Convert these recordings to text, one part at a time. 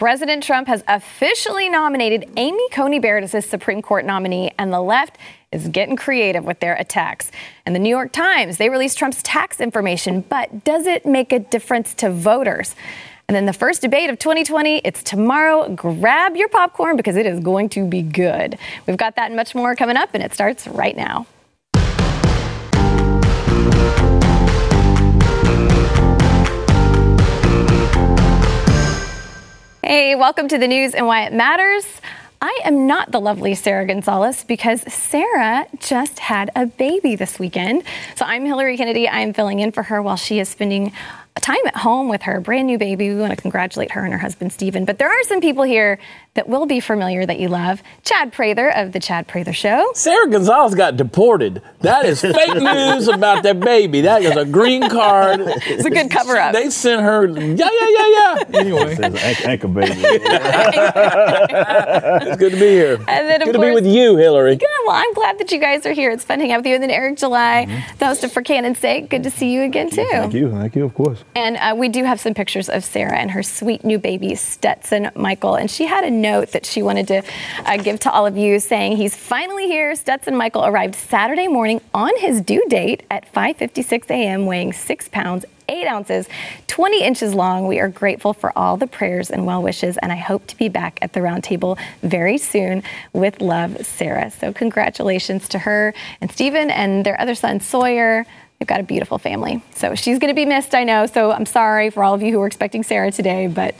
President Trump has officially nominated Amy Coney Barrett as his Supreme Court nominee, and the left is getting creative with their attacks. And the New York Times, they released Trump's tax information, but does it make a difference to voters? And then the first debate of 2020, it's tomorrow. Grab your popcorn because it is going to be good. We've got that and much more coming up, and it starts right now. Hey, welcome to the news and why it matters. I am not the lovely Sarah Gonzales because Sarah just had a baby this weekend. So I'm Hillary Kennedy. I am filling in for her while she is spending time at home with her brand new baby. We want to congratulate her and her husband, Stephen. But there are some people here that will be familiar that you love. Chad Prather of The Chad Prather Show. Sarah Gonzales got deported. That is fake news about that baby. That is a green card. It's a good cover up. They sent her, yeah, yeah, yeah, yeah. Anyway. Says anchor baby. it's good to be here. And then, good course, to be with you, Hillary. Good. Well, I'm glad that you guys are here. It's fun hanging out with you. And then Eric July, Mm-hmm. the host of For Canon's Sake. Good to see you again, too. Thank you. Thank you, of course. And uh, we do have some pictures of Sarah and her sweet new baby, Stetson Michael. And she had a note that she wanted to uh, give to all of you saying he's finally here. Stetson Michael arrived Saturday morning on his due date at 5.56 a.m., weighing six pounds, eight ounces, 20 inches long. We are grateful for all the prayers and well wishes, and I hope to be back at the round table very soon with love, Sarah. So congratulations to her and Stephen and their other son, Sawyer. They've got a beautiful family. So she's going to be missed, I know. So I'm sorry for all of you who were expecting Sarah today, but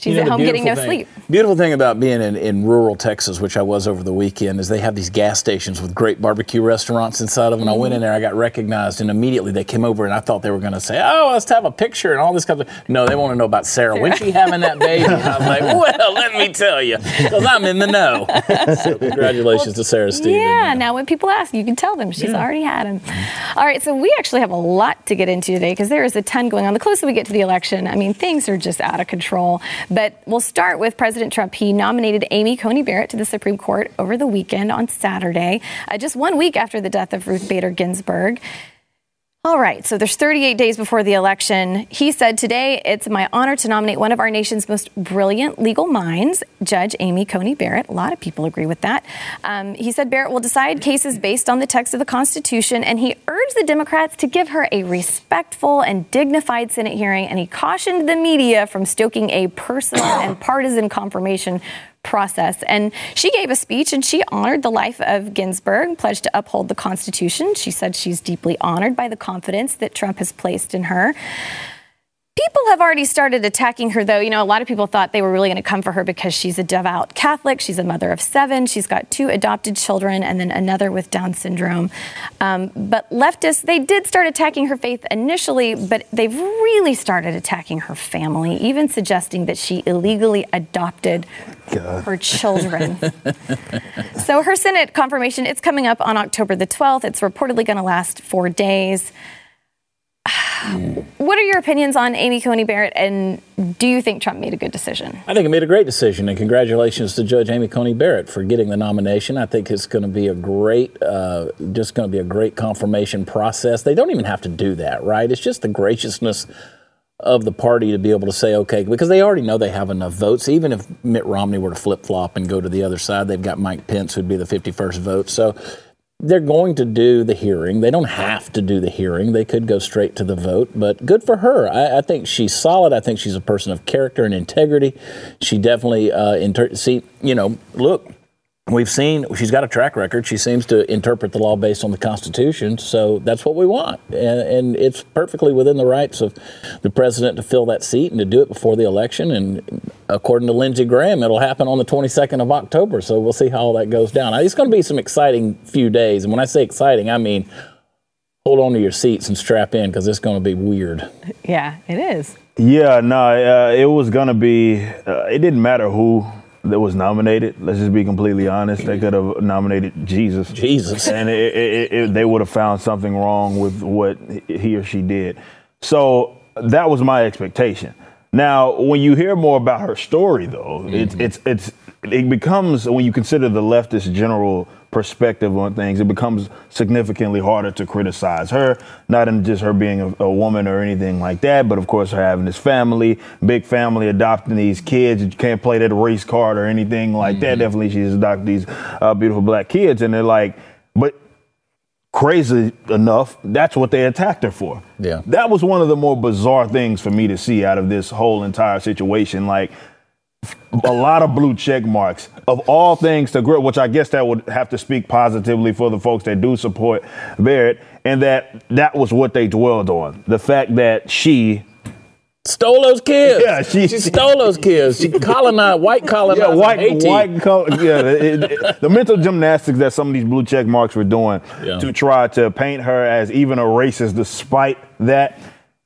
she's You know, at home getting no thing- sleep. Beautiful thing about being in, in rural Texas, which I was over the weekend, is they have these gas stations with great barbecue restaurants inside of them. And I went in mm-hmm. there, I got recognized, and immediately they came over, and I thought they were going to say, "Oh, let's have a picture," and all this kind of. No, they want to know about Sarah. When's she having that baby? And I was like, "Well, let me tell you, because I'm in the know." so congratulations to Sarah Stevens. Yeah, now when people ask, you can tell them she's already had him. Mm-hmm. All right, so we actually have a lot to get into today because there is a ton going on. The closer we get to the election, I mean, things are just out of control. But we'll start with President Trump. He nominated Amy Coney Barrett to the Supreme Court over the weekend on Saturday, uh, just one week after the death of Ruth Bader Ginsburg. All right, so there's 38 days before the election. He said, Today, it's my honor to nominate one of our nation's most brilliant legal minds, Judge Amy Coney Barrett. A lot of people agree with that. Um, he said Barrett will decide cases based on the text of the Constitution, and he urged the Democrats to give her a respectful and dignified Senate hearing, and he cautioned the media from stoking a personal and partisan confirmation process. And she gave a speech and she honored the life of Ginsburg, pledged to uphold the Constitution. She said she's deeply honored by the confidence that Trump has placed in her. People have already started attacking her, though. You know, a lot of people thought they were really going to come for her because she's a devout Catholic. She's a mother of seven. She's got two adopted children and then another with Down syndrome. Um, but leftists, they did start attacking her faith initially, but they've really started attacking her family, even suggesting that she illegally adopted God. her children. so her Senate confirmation, it's coming up on October the 12th. It's reportedly going to last four days. What are your opinions on Amy Coney Barrett, and do you think Trump made a good decision? I think he made a great decision, and congratulations to Judge Amy Coney Barrett for getting the nomination. I think it's going to be a great, uh, just going to be a great confirmation process. They don't even have to do that, right? It's just the graciousness of the party to be able to say, okay, because they already know they have enough votes. Even if Mitt Romney were to flip flop and go to the other side, they've got Mike Pence, who'd be the 51st vote. So they're going to do the hearing. They don't have to do the hearing. They could go straight to the vote, but good for her. I, I think she's solid. I think she's a person of character and integrity. She definitely, uh, inter- see, you know, look, we've seen she's got a track record. She seems to interpret the law based on the Constitution, so that's what we want, and, and it's perfectly within the rights of the president to fill that seat and to do it before the election. And according to Lindsey Graham, it'll happen on the 22nd of October. So we'll see how all that goes down. It's going to be some exciting few days, and when I say exciting, I mean hold on to your seats and strap in because it's going to be weird. Yeah, it is. Yeah, no, uh, it was gonna be. Uh, it didn't matter who that was nominated. Let's just be completely honest. They could have nominated Jesus. Jesus. and it, it, it, they would have found something wrong with what he or she did. So that was my expectation. Now, when you hear more about her story, though, mm-hmm. it's it's it's it becomes when you consider the leftist general perspective on things, it becomes significantly harder to criticize her, not in just her being a, a, woman or anything like that, but of course her having this family, big family, adopting these kids. You can't play that race card or anything like mm-hmm. that. Definitely, she's adopted these uh, beautiful black kids, and they're like, but crazy enough, that's what they attacked her for. Yeah. That was one of the more bizarre things for me to see out of this whole entire situation. Like, a lot of blue check marks of all things to grip, which I guess that would have to speak positively for the folks that do support Barrett, and that that was what they dwelled on. The fact that she stole those kids. Yeah, she, she stole those kids. She colonized white colonized. Yeah, white white color. Yeah, it, it, the mental gymnastics that some of these blue check marks were doing yeah. to try to paint her as even a racist, despite that,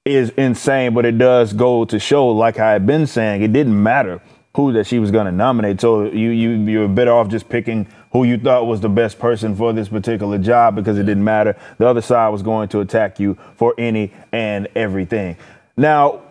is insane. But it does go to show, like I had been saying, it didn't matter who that she was going to nominate. So you you you're better off just picking who you thought was the best person for this particular job because it didn't matter. The other side was going to attack you for any and everything. Now,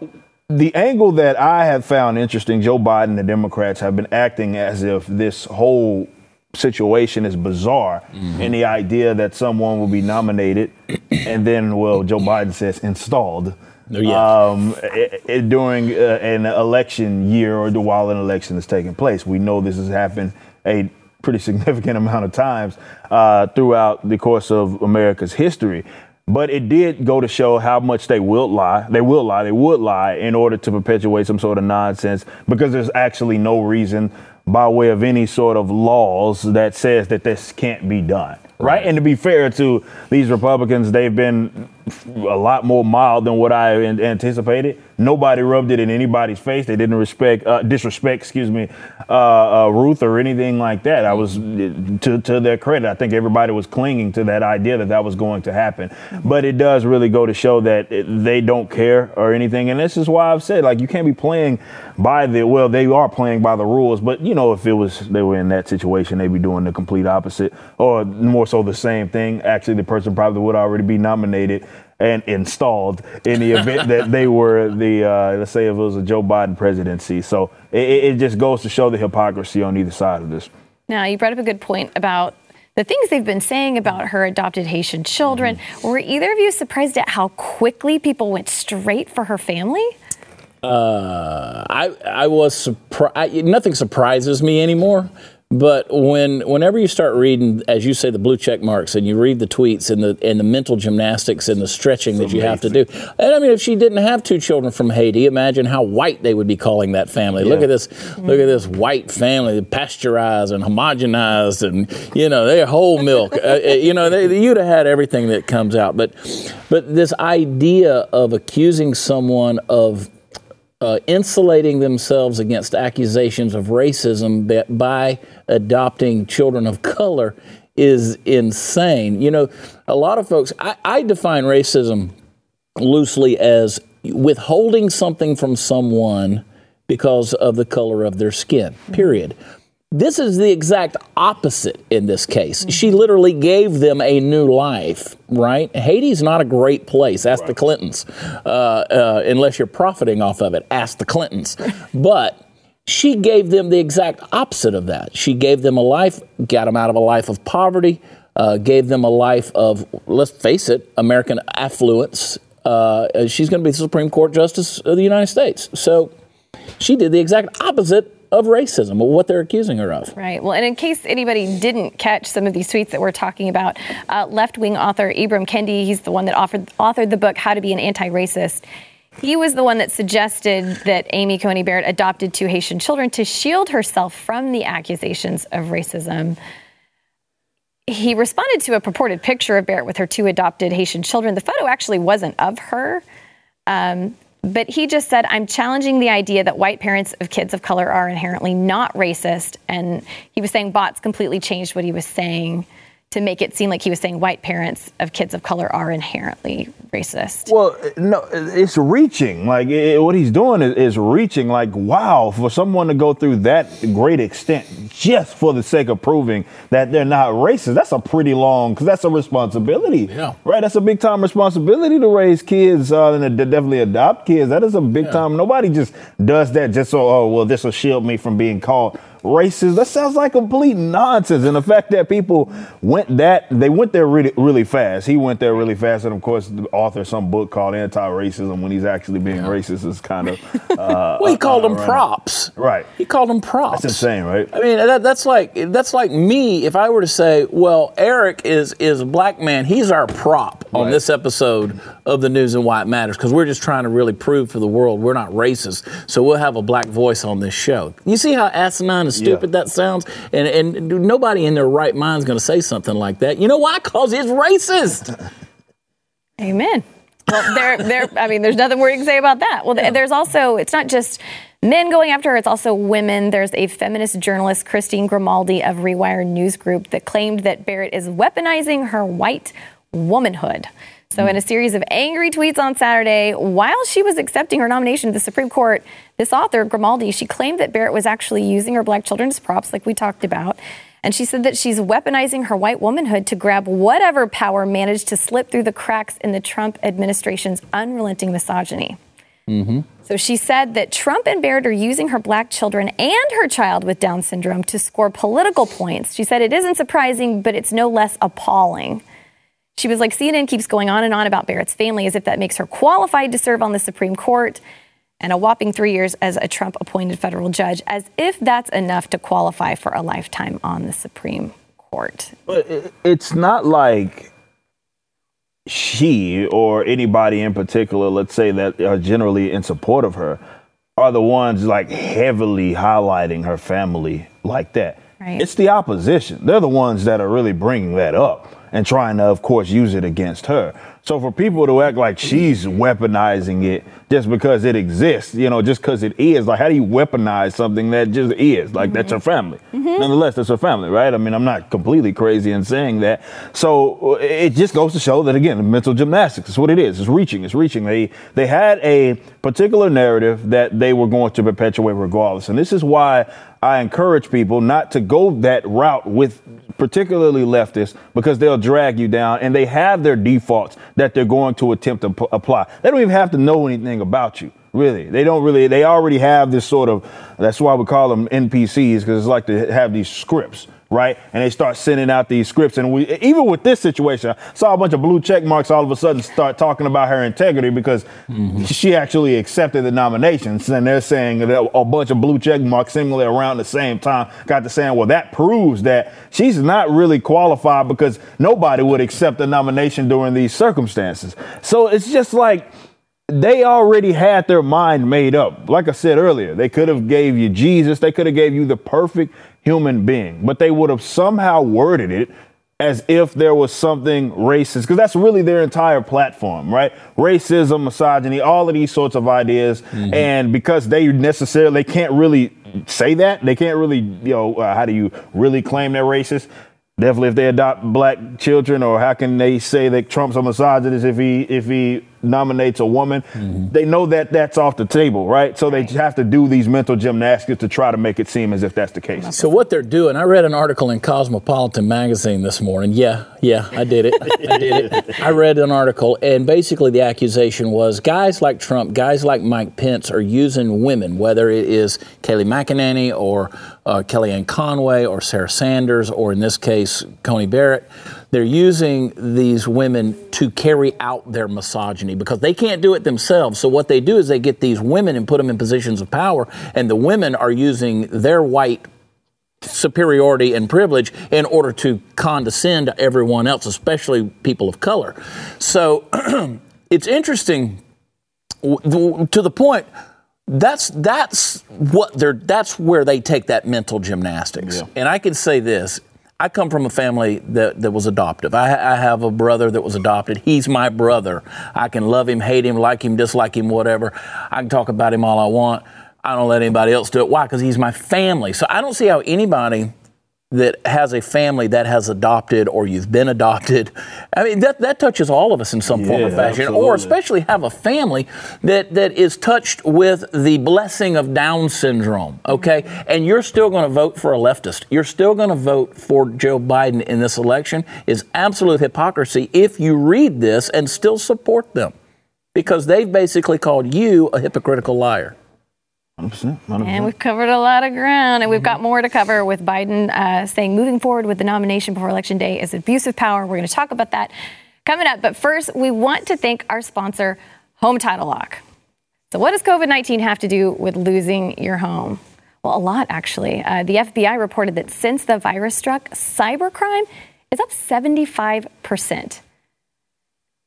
the angle that I have found interesting, Joe Biden and the Democrats have been acting as if this whole situation is bizarre mm-hmm. and the idea that someone will be nominated and then well Joe Biden says installed Oh, yeah. Um, it, it, during uh, an election year or while an election is taking place. We know this has happened a pretty significant amount of times uh, throughout the course of America's history. But it did go to show how much they will lie. They will lie. They would lie in order to perpetuate some sort of nonsense because there's actually no reason by way of any sort of laws that says that this can't be done. Right. And to be fair to these Republicans, they've been a lot more mild than what I anticipated. Nobody rubbed it in anybody's face. They didn't respect, uh, disrespect, excuse me, uh, uh, Ruth or anything like that. I was to to their credit. I think everybody was clinging to that idea that that was going to happen. But it does really go to show that they don't care or anything. And this is why I've said like you can't be playing by the well, they are playing by the rules. But you know, if it was they were in that situation, they'd be doing the complete opposite or more so the same thing. Actually, the person probably would already be nominated and installed in the event that they were the uh, let's say if it was a Joe Biden presidency. So it, it just goes to show the hypocrisy on either side of this. Now you brought up a good point about the things they've been saying about her adopted Haitian children. Mm-hmm. Were either of you surprised at how quickly people went straight for her family? Uh, I I was surprised. Nothing surprises me anymore. But when whenever you start reading, as you say, the blue check marks, and you read the tweets and the and the mental gymnastics and the stretching that you have to do, and I mean, if she didn't have two children from Haiti, imagine how white they would be calling that family. Yeah. Look at this, mm-hmm. look at this white family, pasteurized and homogenized, and you know, they're whole milk. uh, uh, you know, they, you'd have had everything that comes out. But but this idea of accusing someone of uh, insulating themselves against accusations of racism by adopting children of color is insane. You know, a lot of folks, I, I define racism loosely as withholding something from someone because of the color of their skin, period. This is the exact opposite in this case. Mm-hmm. She literally gave them a new life, right? Haiti's not a great place. Ask right. the Clintons. Uh, uh, unless you're profiting off of it, ask the Clintons. but she gave them the exact opposite of that. She gave them a life, got them out of a life of poverty, uh, gave them a life of, let's face it, American affluence. Uh, she's going to be the Supreme Court Justice of the United States. So she did the exact opposite of racism, what they're accusing her of. Right. Well, and in case anybody didn't catch some of these tweets that we're talking about, uh, left wing author Ibram Kendi, he's the one that offered, authored the book How to Be an Anti Racist. He was the one that suggested that Amy Coney Barrett adopted two Haitian children to shield herself from the accusations of racism. He responded to a purported picture of Barrett with her two adopted Haitian children. The photo actually wasn't of her. Um, but he just said, I'm challenging the idea that white parents of kids of color are inherently not racist. And he was saying bots completely changed what he was saying to make it seem like he was saying white parents of kids of color are inherently racist. Well, no, it's reaching. Like it, what he's doing is, is, reaching. Like wow, for someone to go through that great extent just for the sake of proving that they're not racist, that's a pretty long. Because that's a responsibility. Yeah. Right. That's a big time responsibility to raise kids uh, and to definitely adopt kids. That is a big yeah. time. Nobody just does that just so oh well this will shield me from being called racist. That sounds like complete nonsense. And the fact that people went that they went there really really fast. He went there really fast, and of course, the author some book called Anti-Racism when he's actually being yeah. racist is kind of. Uh, well, he called uh, them props. Right. He called them props. That's insane, right? I mean, that, that's like that's like me if I were to say, well, Eric is is a black man. He's our prop on right. this episode of the News and Why It Matters because we're just trying to really prove for the world we're not racist. So we'll have a black voice on this show. You see how asinine stupid yeah. that sounds? And, and nobody in their right mind is going to say something like that. You know why? Because it's racist. Amen. Well, there, there. I mean, there's nothing more you can say about that. Well, yeah. there's also. It's not just men going after her. It's also women. There's a feminist journalist, Christine Grimaldi of Rewire News Group, that claimed that Barrett is weaponizing her white womanhood. So, in a series of angry tweets on Saturday, while she was accepting her nomination to the Supreme Court, this author, Grimaldi, she claimed that Barrett was actually using her black children as props, like we talked about. And she said that she's weaponizing her white womanhood to grab whatever power managed to slip through the cracks in the Trump administration's unrelenting misogyny. Mm-hmm. So she said that Trump and Barrett are using her black children and her child with Down syndrome to score political points. She said it isn't surprising, but it's no less appalling. She was like, CNN keeps going on and on about Barrett's family as if that makes her qualified to serve on the Supreme Court and a whopping three years as a Trump appointed federal judge, as if that's enough to qualify for a lifetime on the Supreme Court. But it's not like she or anybody in particular, let's say that are generally in support of her, are the ones like heavily highlighting her family like that. Right. It's the opposition. They're the ones that are really bringing that up and trying to, of course, use it against her. So for people to act like she's weaponizing it just because it exists, you know, just because it is, like, how do you weaponize something that just is? Like, mm-hmm. that's her family. Mm-hmm. Nonetheless, that's her family, right? I mean, I'm not completely crazy in saying that. So it just goes to show that, again, mental gymnastics is what it is. It's reaching. It's reaching. They they had a particular narrative that they were going to perpetuate regardless, and this is why I encourage people not to go that route with particularly leftists because they'll drag you down and they have their defaults that they're going to attempt to p- apply. They don't even have to know anything about you. Really, they don't really. They already have this sort of. That's why we call them NPCs because it's like to have these scripts right? And they start sending out these scripts. And we, even with this situation, I saw a bunch of blue check marks all of a sudden start talking about her integrity because mm-hmm. she actually accepted the nominations. And they're saying that a bunch of blue check marks seemingly around the same time got to saying, well, that proves that she's not really qualified because nobody would accept a nomination during these circumstances. So it's just like, they already had their mind made up. Like I said earlier, they could have gave you Jesus. They could have gave you the perfect human being, but they would have somehow worded it as if there was something racist, because that's really their entire platform, right? Racism, misogyny, all of these sorts of ideas. Mm-hmm. And because they necessarily they can't really say that, they can't really, you know, uh, how do you really claim they're racist? Definitely, if they adopt black children, or how can they say that Trump's a misogynist if he if he nominates a woman, mm-hmm. they know that that's off the table, right? So they have to do these mental gymnastics to try to make it seem as if that's the case. So what they're doing, I read an article in Cosmopolitan magazine this morning. Yeah, yeah, I did it. I did it. I read an article, and basically the accusation was guys like Trump, guys like Mike Pence are using women, whether it is Kayleigh McEnany or uh, Kellyanne Conway or Sarah Sanders, or in this case, Coney Barrett they're using these women to carry out their misogyny because they can't do it themselves. So what they do is they get these women and put them in positions of power, and the women are using their white superiority and privilege in order to condescend to everyone else, especially people of color. So it's interesting to the point that's that's what they're that's where they take that mental gymnastics. Yeah. And I can say this, I come from a family that, that was adoptive. I, I, have a brother that was adopted. He's my brother. I can love him, hate him, like him, dislike him, whatever. I can talk about him all I want. I don't let anybody else do it. Why? Because he's my family. So I don't see how anybody that has a family that has adopted or you've been adopted. I mean, that, that touches all of us in some form or fashion, absolutely. or especially have a family that, that is touched with the blessing of Down syndrome, okay? And you're still going to vote for a leftist. You're still going to vote for Joe Biden in this election is absolute hypocrisy if you read this and still support them because they've basically called you a hypocritical liar. 100%, 100%. And we've covered a lot of ground, and we've got more to cover with Biden uh, saying moving forward with the nomination before Election Day is abuse of power. We're going to talk about that coming up. But first, we want to thank our sponsor, Home Title Lock. So, what does COVID 19 have to do with losing your home? Well, a lot, actually. Uh, the FBI reported that since the virus struck, cybercrime is up 75 percent.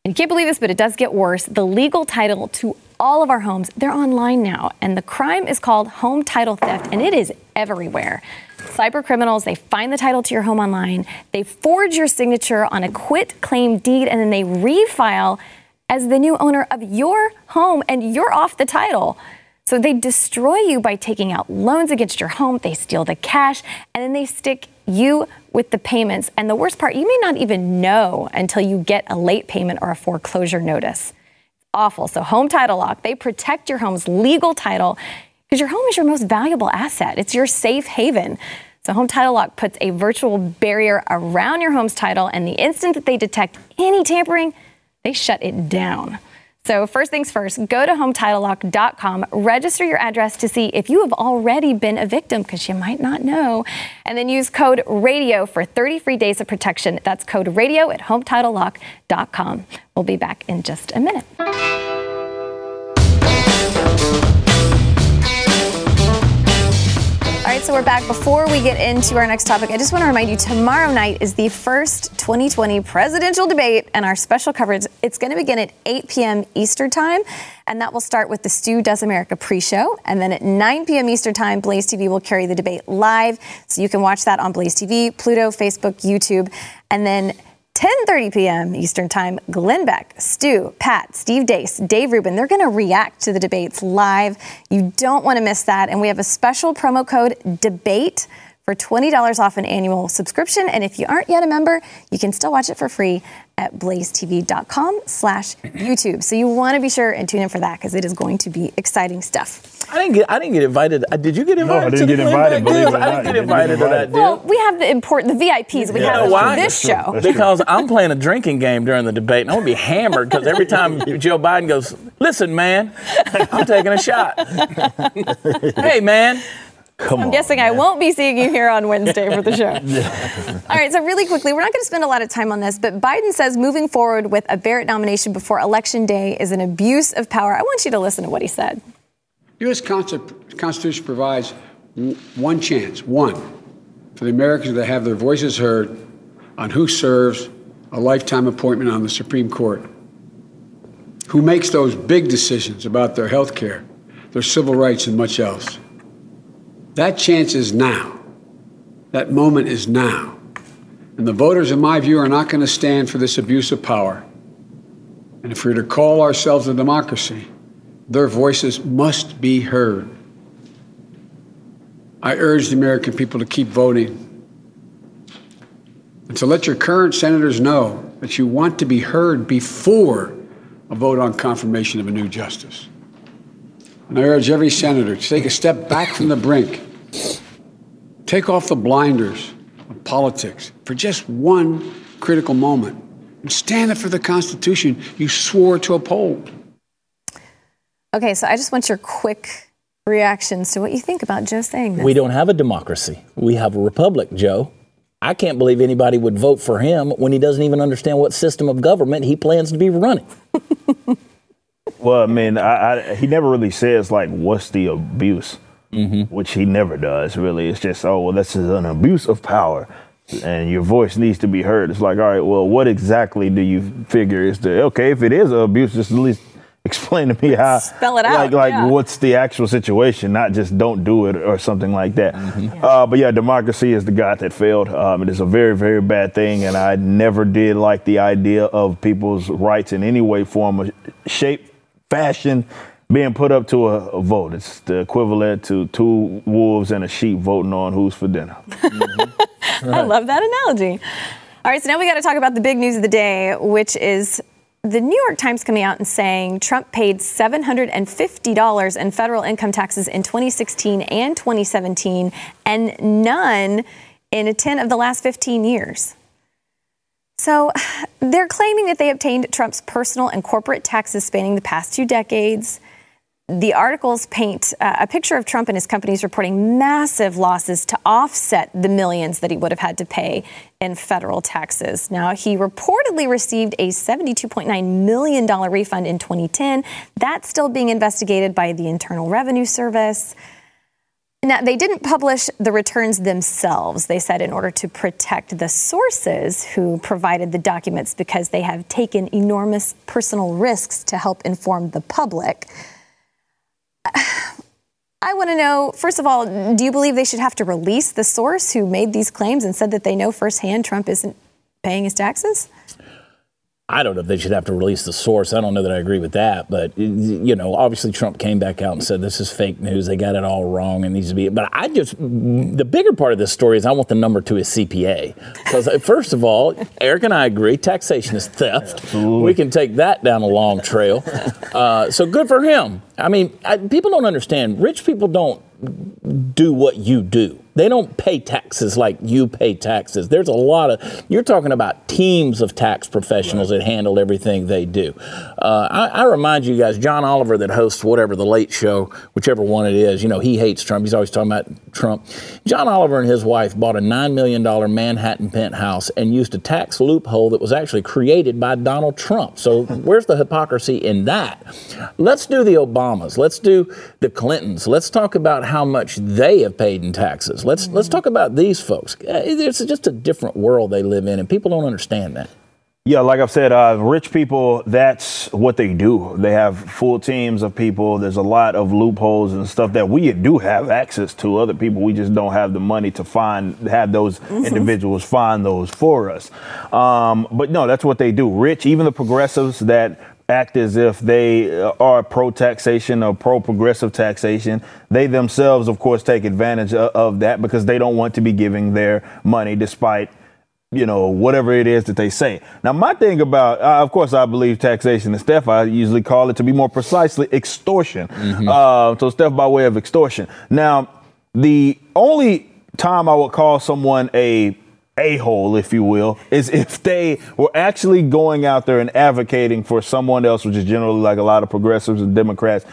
And you can't believe this, but it does get worse. The legal title to all of our homes, they're online now. And the crime is called home title theft, and it is everywhere. Cyber criminals, they find the title to your home online, they forge your signature on a quit claim deed, and then they refile as the new owner of your home, and you're off the title. So they destroy you by taking out loans against your home, they steal the cash, and then they stick you with the payments. And the worst part, you may not even know until you get a late payment or a foreclosure notice. Awful. So, Home Title Lock, they protect your home's legal title because your home is your most valuable asset. It's your safe haven. So, Home Title Lock puts a virtual barrier around your home's title, and the instant that they detect any tampering, they shut it down. So, first things first, go to HometitleLock.com, register your address to see if you have already been a victim, because you might not know. And then use code RADIO for 30 free days of protection. That's code RADIO at HometitleLock.com. We'll be back in just a minute. So we're back. Before we get into our next topic, I just want to remind you tomorrow night is the first 2020 presidential debate, and our special coverage. It's going to begin at 8 p.m. Eastern Time, and that will start with the Stu Does America pre show. And then at 9 p.m. Eastern Time, Blaze TV will carry the debate live. So you can watch that on Blaze TV, Pluto, Facebook, YouTube. And then 10:30 p.m. Eastern Time, Glenn Beck, Stu, Pat, Steve Deace, Dave Rubin, they're going to react to the debates live. You don't want to miss that. And we have a special promo code DEBATE for $20 off an annual subscription. And if you aren't yet a member, you can still watch it for free at blazetv.com slash YouTube. So you want to be sure and tune in for that because it is going to be exciting stuff. I didn't get I didn't get invited. Uh, did you get invited? No, I didn't get invited. Believe it or not. I didn't get invited, to that deal. Well, we have the important the VIPs we yeah. have on this show. Because I'm playing a drinking game during the debate and I'm gonna be hammered because every time Joe Biden goes, Listen, man, I'm taking a shot. hey man. Come I'm on, guessing man. I won't be seeing you here on Wednesday for the show. All right, so really quickly, we're not going to spend a lot of time on this, but Biden says moving forward with a Barrett nomination before Election Day is an abuse of power. I want you to listen to what he said. U.S. Constitution provides one chance, one, for the Americans to have their voices heard on who serves a lifetime appointment on the Supreme Court, who makes those big decisions about their health care, their civil rights, and much else. That chance is now. That moment is now. And the voters, in my view, are not going to stand for this abuse of power. And if we're to call ourselves a democracy, their voices must be heard. I urge the American people to keep voting and to let your current senators know that you want to be heard before a vote on confirmation of a new justice. And I urge every senator to take a step back from the brink Take off the blinders of politics for just one critical moment and stand up for the Constitution you swore to uphold. Okay, so I just want your quick reactions to what you think about Joe saying this. We don't have a democracy. We have a republic, Joe. I can't believe anybody would vote for him when he doesn't even understand what system of government he plans to be running. well, I mean, I, I, he never really says, like, what's the abuse? Mm-hmm. which he never does. Really, it's just oh well, this is an abuse of power, and your voice needs to be heard. It's like all right, well, what exactly do you figure is the okay? If it is an abuse, just at least explain to me how spell it out. Like, like yeah. what's the actual situation, not just don't do it or something like that. Mm-hmm. Uh, but yeah, democracy is the god that failed. Um, it is a very, very bad thing, and I never did like the idea of people's rights in any way, form, or shape, fashion being put up to a, a, vote. It's the equivalent to two wolves and a sheep voting on who's for dinner. Mm-hmm. I love that analogy. All right, so now we got to talk about the big news of the day, which is the New York Times coming out and saying Trump paid $750 in federal income taxes in 2016 and 2017, and none in 10 of the last 15 years. So they're claiming that they obtained Trump's personal and corporate taxes spanning the past two decades the articles paint uh, a picture of Trump and his companies reporting massive losses to offset the millions that he would have had to pay in federal taxes. Now, he reportedly received a $72.9 million refund in 2010. That's still being investigated by the Internal Revenue Service. Now, they didn't publish the returns themselves, they said, in order to protect the sources who provided the documents because they have taken enormous personal risks to help inform the public. I want to know, first of all, do you believe they should have to release the source who made these claims and said that they know firsthand Trump isn't paying his taxes? I don't know if they should have to release the source. I don't know that I agree with that, but you know, obviously Trump came back out and said this is fake news. They got it all wrong and needs to be. But I just the bigger part of this story is I want the number to his CPA because uh, first of all, Eric and I agree taxation is theft. We can take that down a long trail. Uh, so good for him. I mean, I, people don't understand. Rich people don't do what you do. They don't pay taxes like you pay taxes. There's a lot of, you're talking about teams of tax professionals right. that handle everything they do. Uh, I, I, remind you guys, John Oliver, that hosts whatever the late show, whichever one it is, you know, he hates Trump. He's always talking about Trump. John Oliver and his wife bought a $9 million Manhattan penthouse and used a tax loophole that was actually created by Donald Trump. So where's the hypocrisy in that? Let's do the Obamas. Let's do the Clintons. Let's talk about how much they have paid in taxes. Let's mm-hmm. let's talk about these folks. Uh, it's just a different world they live in, and people don't understand that. Yeah, like I've said, uh, rich people, that's what they do. They have full teams of people. There's a lot of loopholes and stuff that we do have access to. Other people, we just don't have the money to find, have those mm-hmm. individuals find those for us. Um, but no, that's what they do. Rich, even the progressives that act as if they uh, are pro taxation or pro progressive taxation. They themselves, of course, take advantage of, that because they don't want to be giving their money despite you know, whatever it is that they say. Now, my thing about, uh, of course, I believe taxation and theft. I usually call it, to be more precisely, extortion. Mm-hmm. Uh, so, theft by way of extortion. Now, the only time I would call someone a a hole, if you will, is if they were actually going out there and advocating for someone else, which is generally like a lot of progressives and Democrats,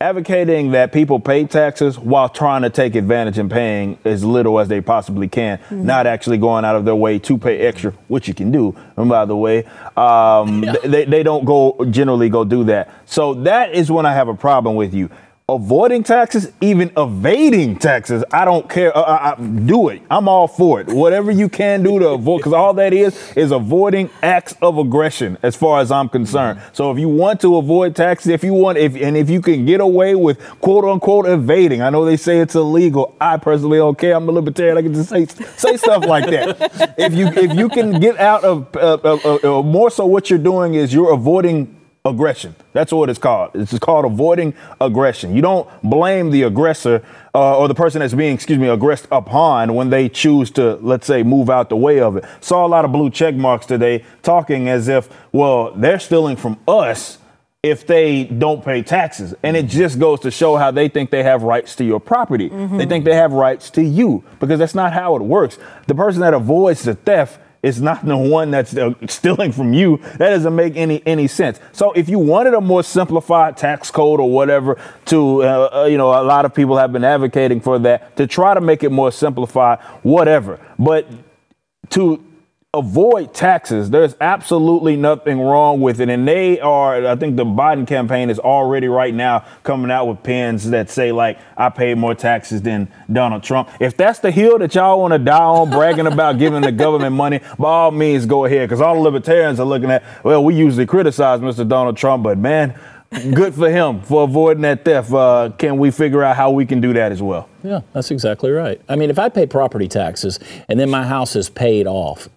advocating that people pay taxes while trying to take advantage and paying as little as they possibly can, mm-hmm. not actually going out of their way to pay extra, which you can do. And by the way, um, yeah. they, they don't go generally go do that. So that is when I have a problem with you avoiding taxes, even evading taxes, I don't care. Uh, I, I, do it. I'm all for it. Whatever you can do to avoid, because all that is is avoiding acts of aggression, as far as I'm concerned. So if you want to avoid taxes, if you want, if and if you can get away with quote unquote evading, I know they say it's illegal. I personally don't care. I'm a libertarian. I can just say say stuff like that. If you if you can get out of uh, uh, uh, more so, what you're doing is you're avoiding aggression. That's what it's called. It's called avoiding aggression. You don't blame the aggressor uh, or the person that's being, excuse me, aggressed upon when they choose to, let's say, move out the way of it. Saw a lot of blue check marks today talking as if, well, they're stealing from us if they don't pay taxes. And it just goes to show how they think they have rights to your property. Mm-hmm. They think they have rights to you because that's not how it works. The person that avoids the theft it's not the one that's uh, stealing from you. That doesn't make any any sense. So if you wanted a more simplified tax code or whatever, to uh, uh, you know, a lot of people have been advocating for that to try to make it more simplified, whatever. But to avoid taxes. There's absolutely nothing wrong with it. And they are, I think the Biden campaign is already right now coming out with pens that say, like, I paid more taxes than Donald Trump. If that's the hill that y'all want to die on, bragging about giving the government money, by all means, go ahead. Because all the libertarians are looking at, well, we usually criticize Mr. Donald Trump, but man, good for him for avoiding that theft. Uh, can we figure out how we can do that as well? Yeah, that's exactly right. I mean, if I pay property taxes and then my house is paid off,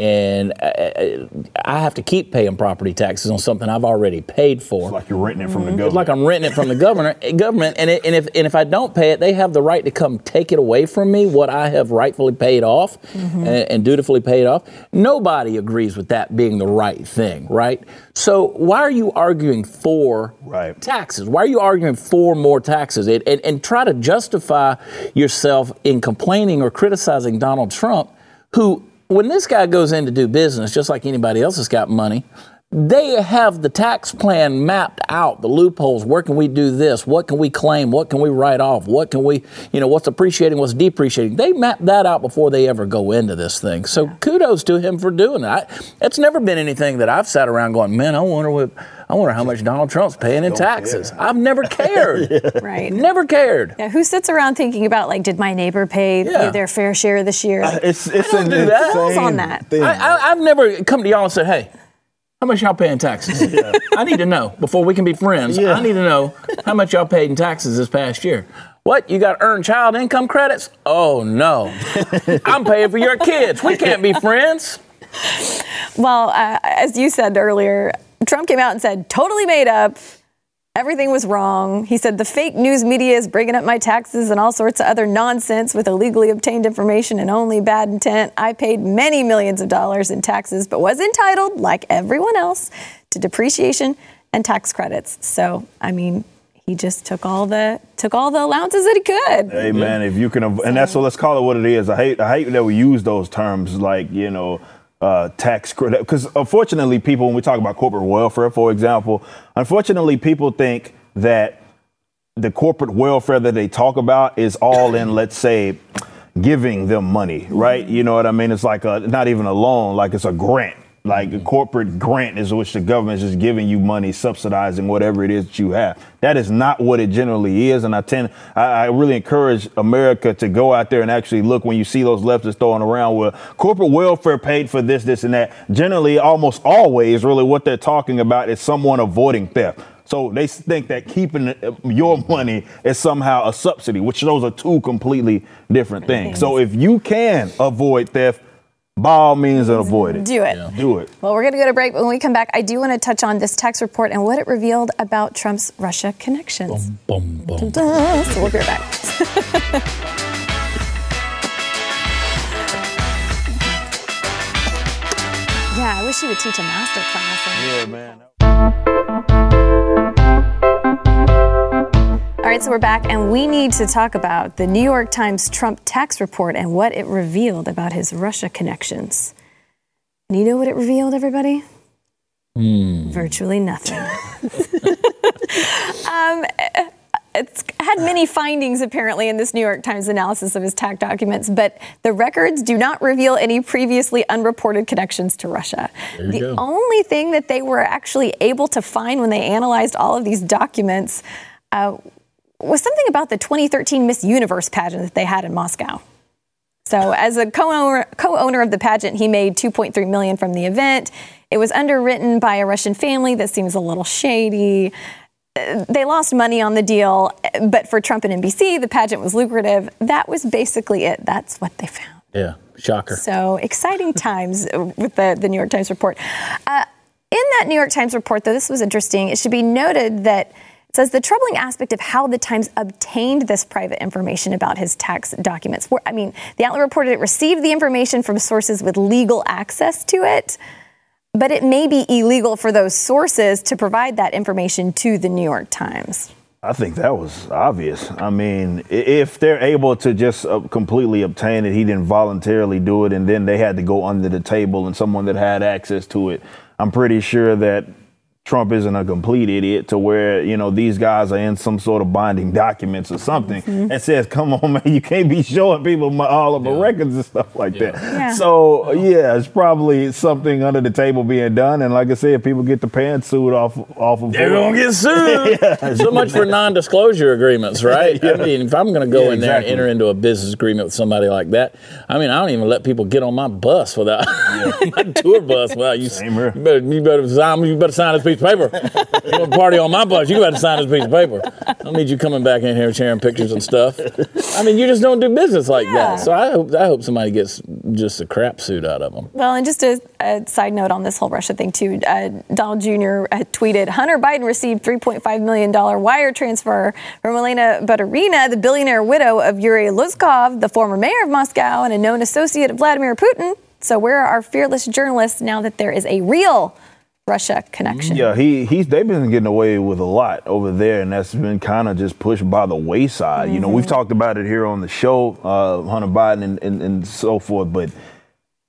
and uh, uh, I have to keep paying property taxes on something I've already paid for. It's like you're renting it from the mm-hmm. government. It's like I'm renting it from the government. Eh, government, and, it, and if and if I don't pay it, they have the right to come take it away from me, what I have rightfully paid off mm-hmm. and, and dutifully paid off. Nobody agrees with that being the right thing, right? So why are you arguing for right. taxes? Why are you arguing for more taxes? And, and, and try to justify yourself in complaining or criticizing Donald Trump, who when this guy goes in to do business, just like anybody else has got money, they have the tax plan mapped out, the loopholes. Where can we do this? What can we claim? What can we write off? What can we, you know, what's appreciating, what's depreciating? They map that out before they ever go into this thing. So kudos to him for doing that. It's never been anything that I've sat around going, man, I wonder what, I wonder how much Donald Trump's paying in taxes. I've never cared. yeah. Right. Never cared. Yeah. Who sits around thinking about like, did my neighbor pay yeah. their fair share this year? Uh, it's it's I don't do that. on that. I, have never come to y'all and said, hey. How much y'all pay in taxes? Yeah. I need to know before we can be friends. Yeah. I need to know how much y'all paid in taxes this past year. What? You got earned child income credits? Oh no. I'm paying for your kids. We can't be friends. Well, uh, as you said earlier, Trump came out and said, totally made up. Everything was wrong. He said the fake news media is bringing up my taxes and all sorts of other nonsense with illegally obtained information and only bad intent. I paid many millions of dollars in taxes, but was entitled, like everyone else, to depreciation and tax credits. So, I mean, he just took all the took all the allowances that he could. Hey man, if you can, and that's so let's call it what it is. I hate I hate that we use those terms like you know uh, tax credit. Because unfortunately, people, when we talk about corporate welfare, for example, unfortunately, people think that the corporate welfare that they talk about is all in, let's say, giving them money, right? You know what I mean? It's like a, not even a loan, like it's a grant like a mm-hmm. corporate grant is which the government is just giving you money, subsidizing whatever it is that you have. That is not what it generally is. And I tend, I, I really encourage America to go out there and actually look when you see those leftists throwing around where corporate welfare paid for this, this, and that. Generally, almost always, really, what they're talking about is someone avoiding theft. So they think that keeping uh, your money is somehow a subsidy, which those are two completely different things. So if you can avoid theft, by all means avoid it. Do it. Yeah. Do it. Well, we're going to go to break, but when we come back, I do want to touch on this tax report and what it revealed about Trump's Russia connections. Boom, boom, boom. So we'll be right back. yeah, I wish you would teach a master class. Yeah, man. All right, so we're back, and we need to talk about the New York Times Trump tax report and what it revealed about his Russia connections. And you know what it revealed, everybody? Mm. Virtually nothing. um, it's had many findings apparently in this New York Times analysis of his tax documents, but the records do not reveal any previously unreported connections to Russia. The go. only thing that they were actually able to find when they analyzed all of these documents uh, was something about the 2013 Miss Universe pageant that they had in Moscow. So, as a co-owner, co-owner of the pageant, he made 2.3 million from the event. It was underwritten by a Russian family that seems a little shady. They lost money on the deal, but for Trump and NBC, the pageant was lucrative. That was basically it. That's what they found. Yeah, shocker. So exciting times with the, the New York Times report. Uh, in that New York Times report, though, this was interesting. It should be noted that says the troubling aspect of how the Times obtained this private information about his tax documents. I mean, the outlet reported it received the information from sources with legal access to it, but it may be illegal for those sources to provide that information to the New York Times. I think that was obvious. I mean, if they're able to just uh, completely obtain it, he didn't voluntarily do it, and then they had to go under the table and someone that had access to it. I'm pretty sure that Trump isn't a complete idiot to where, you know, these guys are in some sort of binding documents or something mm-hmm. that says, come on, man, you can't be showing people my, all of my yeah. records and stuff like yeah. that. Yeah. So, yeah, it's probably something under the table being done. And like I said, people get the pantsuit off, off of They're going to get sued. so much for non disclosure agreements, right? I mean, if I'm going to go in there and enter into a business agreement with somebody like that, I mean, I don't even let people get on my bus without, my tour bus without you. Same here. You better, you better sign, you better sign this piece piece of paper. you want to party on my bus? You got to sign this piece of paper. I don't need you coming back in here sharing pictures and stuff. I mean, you just don't do business like yeah. that. So I hope I hope somebody gets just a crap suit out of them. Well, and just a, a side note on this whole Russia thing too. Uh, Donald Jr. Uh, tweeted Hunter Biden received 3.5 million dollar wire transfer from Elena Baturina, the billionaire widow of Yuri Luzhkov, the former mayor of Moscow and a known associate of Vladimir Putin. So where are our fearless journalists now that there is a real Russia connection. Yeah, he he's they've been getting away with a lot over there, and that's been kind of just pushed by the wayside. Mm-hmm. You know, we've mm-hmm. talked about it here on the show, uh, Hunter Biden and, and, and so forth, but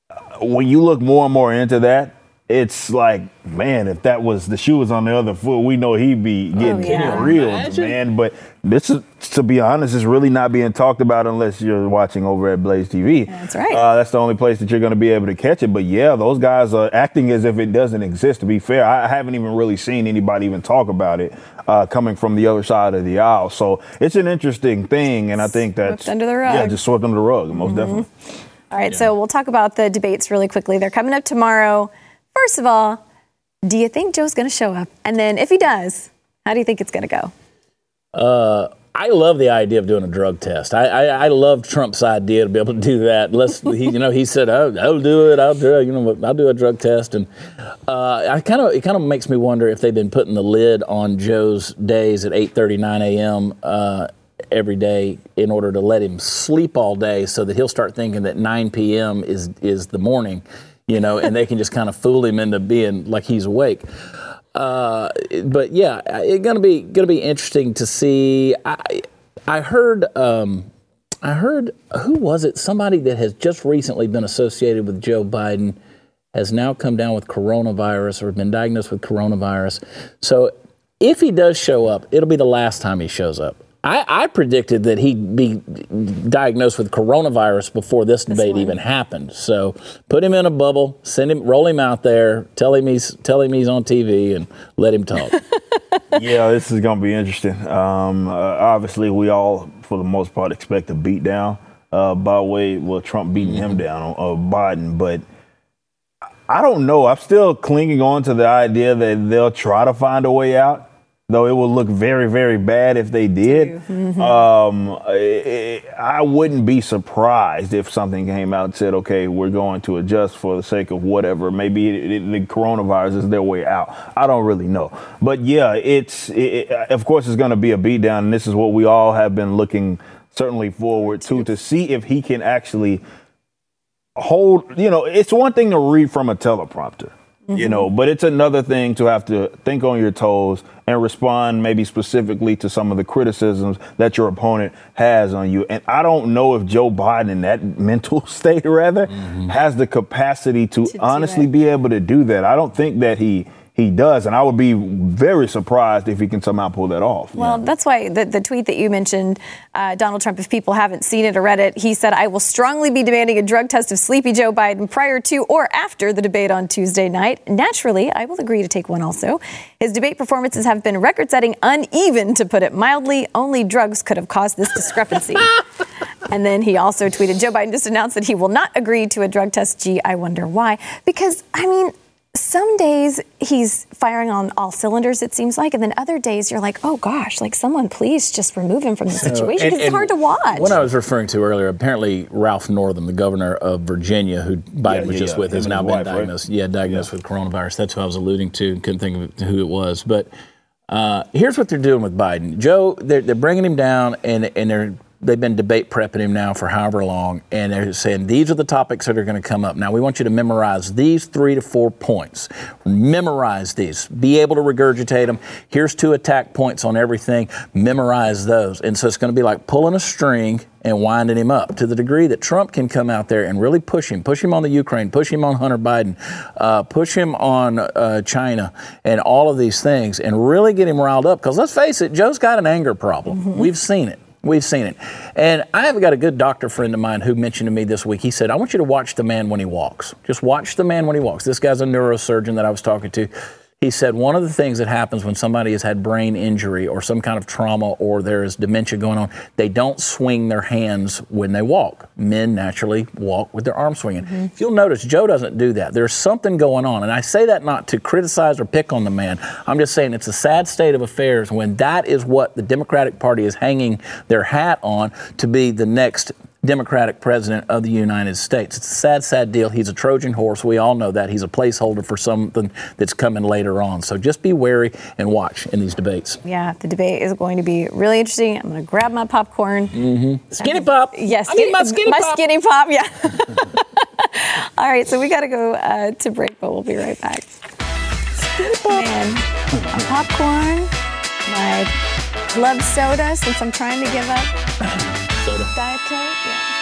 uh, when you look more and more into that, it's like, man, if that was the shoe was on the other foot, we know he'd be oh, getting oh, yeah. real, man. But this is, to be honest, is really not being talked about unless you're watching over at Blaze TV. That's right. Uh, that's the only place that you're going to be able to catch it. But yeah, those guys are acting as if it doesn't exist. To be fair, I haven't even really seen anybody even talk about it uh, coming from the other side of the aisle. So it's an interesting thing, and I think that's under the rug. Yeah, just swept under the rug, most mm-hmm. definitely. All right, yeah. so we'll talk about the debates really quickly. They're coming up tomorrow. First of all, do you think Joe's going to show up? And then if he does, how do you think it's going to go? Uh, I love the idea of doing a drug test. I, I, I love Trump's idea to be able to do that. He, you know, he said, oh, I'll do it. I'll do it. You know, I'll do a drug test. And uh, I kind of, it kind of makes me wonder if they've been putting the lid on Joe's days at 8:39 a.m. Uh, every day in order to let him sleep all day, so that he'll start thinking that 9 p.m. is is the morning you know, and they can just kind of fool him into being like he's awake. Uh, but yeah, it's gonna be gonna be interesting to see. I I heard um, I heard who was it? Somebody that has just recently been associated with Joe Biden has now come down with coronavirus or been diagnosed with coronavirus. So if he does show up, it'll be the last time he shows up. I, I, predicted that he'd be diagnosed with coronavirus before this debate even happened. So put him in a bubble, send him, roll him out there, tell him he's tell him he's on TV, and let him talk. yeah, this is going to be interesting. Um, uh, obviously, we all, for the most part, expect a beatdown uh, by way well Trump beating mm-hmm. him down on uh, Biden, but. I don't know. I'm still clinging on to the idea that they'll try to find a way out though it would look very, very bad if they did. Mm-hmm. Um, it, I wouldn't be surprised if something came out and said, okay, we're going to adjust for the sake of whatever. Maybe it, it, the coronavirus is their way out. I don't really know. But yeah, it's, of course, it's going to be a beatdown. And this is what we all have been looking certainly forward to, to see if he can actually hold, you know, it's one thing to read from a teleprompter. Mm-hmm. You know, but it's another thing to have to think on your toes and respond maybe specifically to some of the criticisms that your opponent has on you. And I don't know if Joe Biden in that mental state rather mm-hmm. has the capacity to, to honestly be able to do that. I don't think that he he does, and I would be very surprised if he can somehow pull that off. Well, yeah. that's why the, the, tweet that you mentioned, uh, Donald Trump, if people haven't seen it or read it, he said, I will strongly be demanding a drug test of sleepy Joe Biden prior to or after the debate on Tuesday night. Naturally, I will agree to take one also. His debate performances have been record setting, uneven, to put it mildly. Only drugs could have caused this discrepancy. and then he also tweeted, Joe Biden just announced that he will not agree to a drug test. Gee, I wonder why. Because, I mean, some days he's firing on all cylinders, it seems like, and then other days you're like, oh gosh, like someone please just remove him from the situation because it's hard to watch. What I was referring to earlier, apparently Ralph Northam, the governor of Virginia, who Biden yeah, was just yeah. with, has now been wife, diagnosed. Right? Yeah, diagnosed with coronavirus. That's who I was alluding to. Couldn't think of who it was, but. Uh, here's what they're doing with Biden. Joe, they're, they're bringing him down and, and they're they've been debate prepping him now for however long, and they're saying these are the topics that are going to come up. Now we want you to memorize these three to four points. Memorize these. Be able to regurgitate them. Here's two attack points on everything. Memorize those. And so it's going to be like pulling a string and winding him up to the degree that Trump can come out there and really push him, push him on the Ukraine, push him on Hunter Biden, uh, push him on uh, China, and all of these things, and really get him riled up. Because let's face it, Joe's got an anger problem. Mm-hmm. We've seen it. We've seen it. And I have got a good doctor friend of mine who mentioned to me this week, he said, I want you to watch the man when he walks. Just watch the man when he walks. This guy's a neurosurgeon that I was talking to. He said one of the things that happens when somebody has had brain injury or some kind of trauma or there is dementia going on, they don't swing their hands when they walk. Men naturally walk with their arms swinging. Mm-hmm. If you'll notice, Joe doesn't do that. There's something going on. And I say that not to criticize or pick on the man. I'm just saying it's a sad state of affairs when that is what the Democratic Party is hanging their hat on to be the next Democratic president of the United States. It's a sad, sad deal. He's a Trojan horse. We all know that. He's a placeholder for something that's coming later on. So just be wary and watch in these debates. Yeah, the debate is going to be really interesting. I'm going to grab my popcorn. Mm-hmm. Skinny pop. Yes, I need my skinny my pop. skinny pop. Yeah. all right, so we got to go uh, to break, but we'll be right back. Skinny pop. Man, my popcorn, my club soda, since I'm trying to give up soda. Diet Coke. yeah.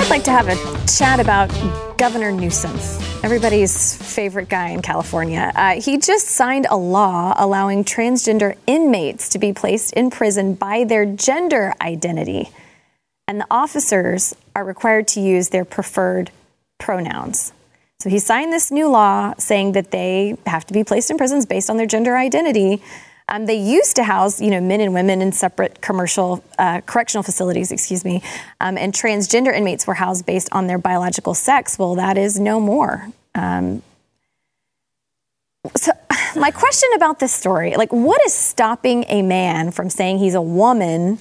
I'd like to have a chat about Governor Newsom, everybody's favorite guy in California. Uh, he just signed a law allowing transgender inmates to be placed in prison by their gender identity. And the officers are required to use their preferred pronouns. So he signed this new law saying that they have to be placed in prisons based on their gender identity. Um, they used to house, you know, men and women in separate commercial uh, correctional facilities, excuse me, um, and transgender inmates were housed based on their biological sex. Well, that is no more. Um, so, my question about this story, like, what is stopping a man from saying he's a woman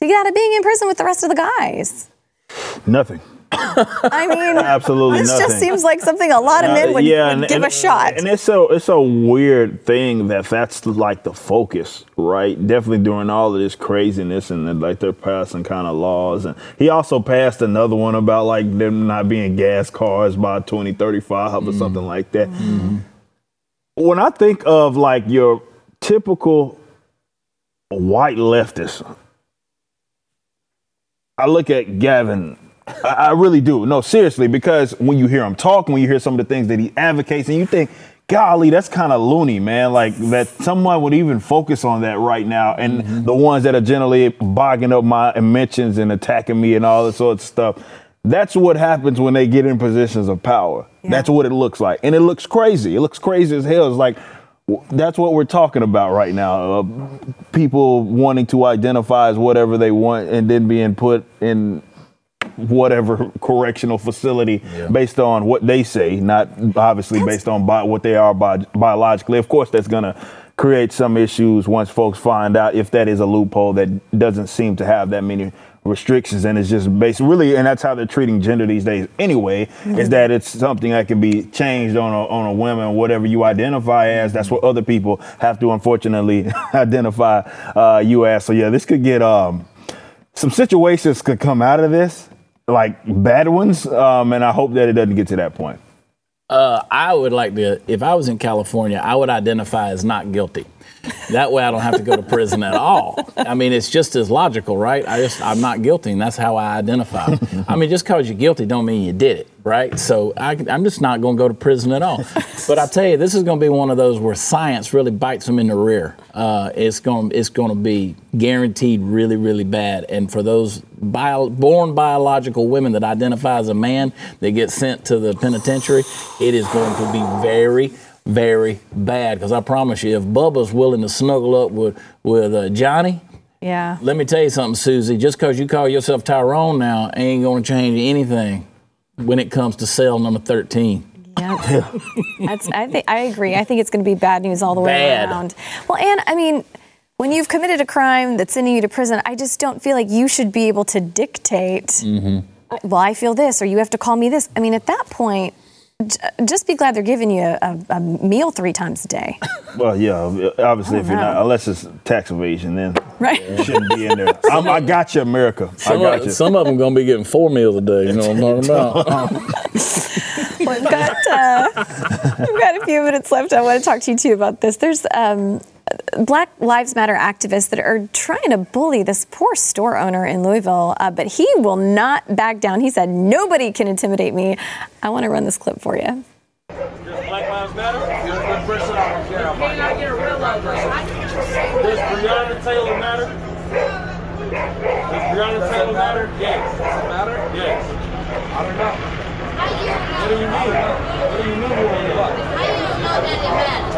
to get out of being in prison with the rest of the guys? Nothing. I mean, absolutely this nothing. just seems like something a lot of men would, yeah, would and, give and, a shot. And it's so it's a weird thing that that's like the focus, right? Definitely during all of this craziness and like they're passing kind of laws. And he also passed another one about like them not being gas cars by 2035 mm-hmm. or something like that. Mm-hmm. When I think of like your typical white leftist, I look at Gavin I, I really do. No, seriously, because when you hear him talk, when you hear some of the things that he advocates, and you think, golly, that's kind of loony, man. Like that someone would even focus on that right now. And mm-hmm. the ones that are generally bogging up my mentions and attacking me and all this sort of stuff. That's what happens when they get in positions of power. Yeah. That's what it looks like. And it looks crazy. It looks crazy as hell. It's like, that's what we're talking about right now. Uh, people wanting to identify as whatever they want and then being put in whatever correctional facility yeah. based on what they say, not obviously that's, based on bi- what they are bi- biologically. Of course, that's going to create some issues once folks find out if that is a loophole that doesn't seem to have that many restrictions and it's just based really and that's how they're treating gender these days anyway mm-hmm. is that it's something that can be changed on a, on a woman whatever you identify as that's what other people have to unfortunately identify uh, you as so yeah this could get um, some situations could come out of this like bad ones, um, and I hope that it doesn't get to that point. Uh, I would like to, if I was in California, I would identify as not guilty. That way I don't have to go to prison at all. I mean, it's just as logical, right? I just, I'm not guilty, and that's how I identify. I mean, just because you're guilty don't mean you did it, right? So I, am just not going to go to prison at all. But I tell you, this is going to be one of those where science really bites them in the rear. Uh, it's going, it's going to be guaranteed really, really bad. And for those bio, born biological women that identify as a man that get sent to the penitentiary, it is going to be very very bad. Because I promise you, if Bubba's willing to snuggle up with with uh, Johnny, yeah. Let me tell you something, Susie. Just because you call yourself Tyrone now ain't going to change anything when it comes to cell number thirteen. Yeah, That's, I think I agree. I think it's going to be bad news all the way bad. around. Well, and I mean, when you've committed a crime that's sending you to prison, I just don't feel like you should be able to dictate. Mm-hmm. Well, I feel this, or you have to call me this. I mean, at that point, just be glad they're giving you a, a meal three times a day. Well, yeah, obviously, if you're not, unless it's tax evasion, then right. you shouldn't be in there. I'm, i got you, America. Some I got of, you. Some of them going to be getting four meals a day. You know what I'm talking about? well, we've got uh, we've got a few minutes left. I want to talk to you too about this. There's um, Black Lives Matter activists that are trying to bully this poor store owner in Louisville, uh, but he will not back down. He said, Nobody can intimidate me. I want to run this clip for you. Black Lives Matter? You're a good person. I don't care about Does Breonna Taylor matter? Does Breonna Taylor matter? Yes. Does it matter? Yes. I don't know. What do you mean? What do you mean you want to lie? How you don't know that it matters?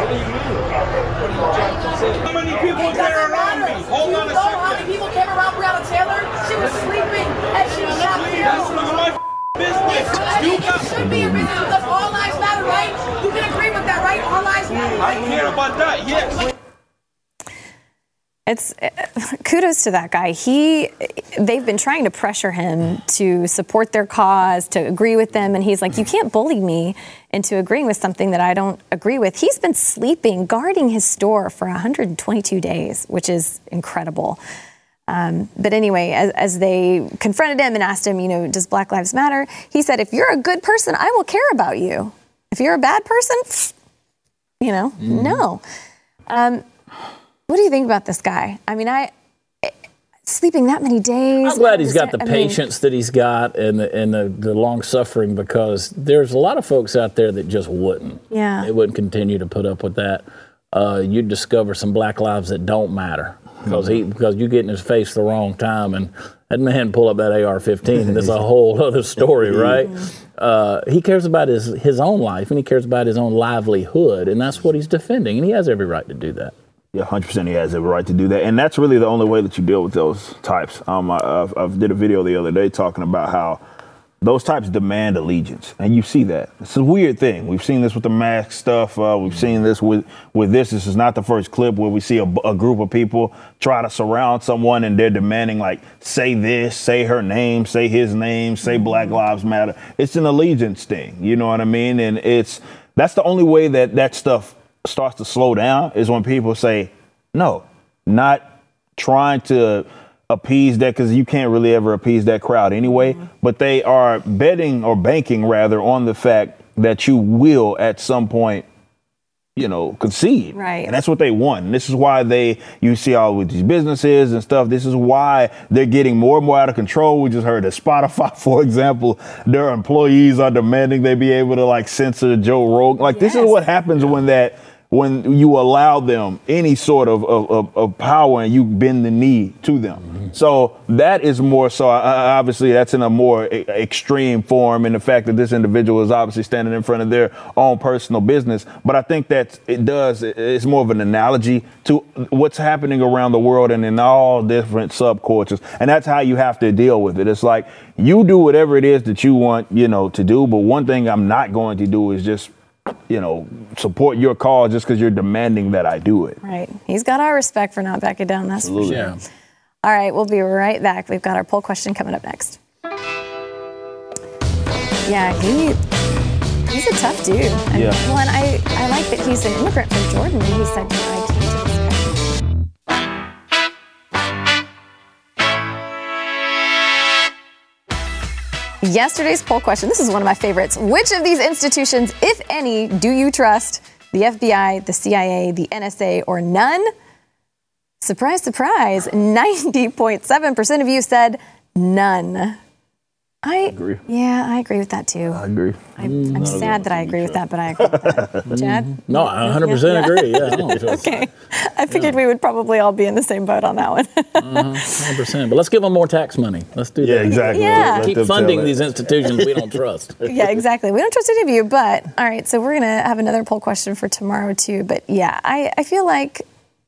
What do you mean? What are you trying to say? How many people It there around me? Hold you on a know how many people came around Breonna Taylor? She was sleeping and she was shot That's killed. none of my business. You It got. should be a business because all lives matter, right? You can agree with that, right? All lives matter, I right? care about that. Yes. It's kudos to that guy. He, they've been trying to pressure him to support their cause, to agree with them, and he's like, "You can't bully me into agreeing with something that I don't agree with." He's been sleeping, guarding his store for 122 days, which is incredible. Um, but anyway, as, as they confronted him and asked him, you know, does Black Lives Matter? He said, "If you're a good person, I will care about you. If you're a bad person, you know, no." Um, what do you think about this guy? I mean, I sleeping that many days. I'm glad he's got the I mean, patience that he's got and the, and the, the long suffering because there's a lot of folks out there that just wouldn't. Yeah. They wouldn't continue to put up with that. Uh, you'd discover some black lives that don't matter because he because you get in his face the wrong time and that man pull up that AR-15 and it's a whole other story, right? Uh, he cares about his his own life and he cares about his own livelihood and that's what he's defending and he has every right to do that. Yeah, hundred percent. He has every right to do that, and that's really the only way that you deal with those types. Um, I, I've, I've did a video the other day talking about how those types demand allegiance, and you see that. It's a weird thing. We've seen this with the mask stuff. Uh, we've seen this with with this. This is not the first clip where we see a, a group of people try to surround someone, and they're demanding like, say this, say her name, say his name, say Black Lives Matter. It's an allegiance thing. You know what I mean? And it's that's the only way that that stuff starts to slow down is when people say, no, not trying to appease that because you can't really ever appease that crowd anyway. Mm-hmm. But they are betting or banking rather on the fact that you will at some point, you know, concede. Right. And that's what they want. And this is why they, you see all with these businesses and stuff. This is why they're getting more and more out of control. We just heard that Spotify, for example, their employees are demanding they be able to like censor Joe Rogan. Like this is what happens when that when you allow them any sort of, of, of, power and you bend the knee to them. Mm-hmm. So that is more so, obviously, that's in a more extreme form in the fact that this individual is obviously standing in front of their own personal business. But I think that it does, it's more of an analogy to what's happening around the world and in all different subcultures. And that's how you have to deal with it. It's like you do whatever it is that you want, you know, to do. But one thing I'm not going to do is just you know, support your cause just because you're demanding that I do it. Right. He's got our respect for not backing down. That's for sure. Yeah. All right, we'll be right back. We've got our poll question coming up next. Yeah, he he's a tough dude. And, Yeah. Well, and I, I like that he's an immigrant from Jordan, and he said, Yesterday's poll question. This is one of my favorites. Which of these institutions, if any, do you trust? The FBI, the CIA, the NSA, or none? Surprise, surprise. 90.7% of you said none. I agree. Yeah, I agree with that too. I agree. I'm, mm, I'm sad that I agree with that, but I agree with that. Mm-hmm. Chad? No, I 100% agree. Yeah, I Okay. I figured we would probably all be in the same boat on that one. Uh-huh, 100%. But let's give them more tax money. Let's do that. Yeah, that. exactly. Yeah. Let Keep funding these institutions we don't trust. yeah, exactly. We don't trust any of you, but all right, so we're going to have another poll question for tomorrow too. But yeah, I, I feel like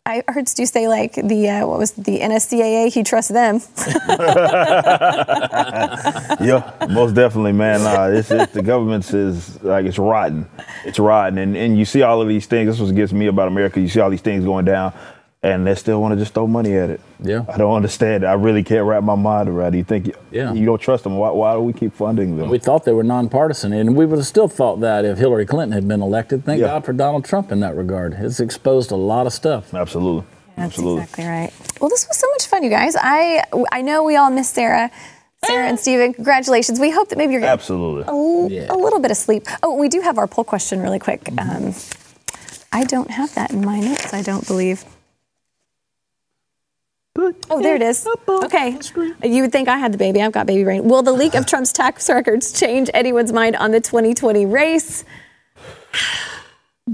I heard Stu say like the, uh, what was the NSCAA, he trusts them. yeah, most definitely, man. Nah, it's, it's the government's is like it's rotten. It's rotten, and and you see all of these things. This was gets me about America. You see all these things going down, and they still want to just throw money at it. Yeah. I don't understand. I really can't wrap my mind around it. You think Yeah. you don't trust them? Why, why do we keep funding them? We thought they were nonpartisan, and we would have still thought that if Hillary Clinton had been elected. Thank Yeah. God for Donald Trump in that regard. It's exposed a lot of stuff. Absolutely. That's Absolutely. exactly right. Well, this was so much fun, you guys. I I know we all miss Sarah. Sarah and Steven, congratulations. We hope that maybe you're getting Absolutely. a, l- Yeah. a little bit of sleep. Oh, we do have our poll question really quick. Um, I don't have that in my notes, I don't believe. Oh, there it is. Okay. You would think I had the baby. I've got baby brain. Will the leak of Trump's tax records change anyone's mind on the 2020 race?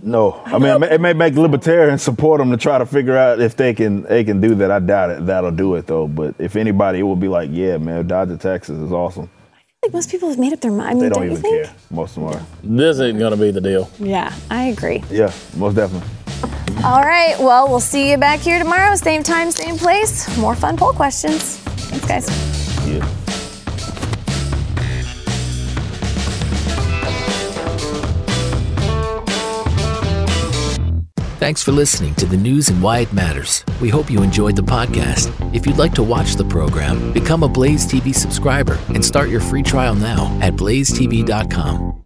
No, I mean it may make libertarians support them to try to figure out if they can they can do that. I doubt it. That'll do it though. But if anybody, it will be like, yeah, man, Dodger Texas is awesome. I like most people have made up their mind. I mean, They don't you even think? care. Most of them are. This ain't going to be the deal. Yeah, I agree. Yeah, most definitely. All right. Well, we'll see you back here tomorrow, same time, same place. More fun poll questions. Thanks, guys. Yeah. Thanks for listening to the news and why it matters. We hope you enjoyed the podcast. If you'd like to watch the program, become a Blaze TV subscriber and start your free trial now at blazetv.com.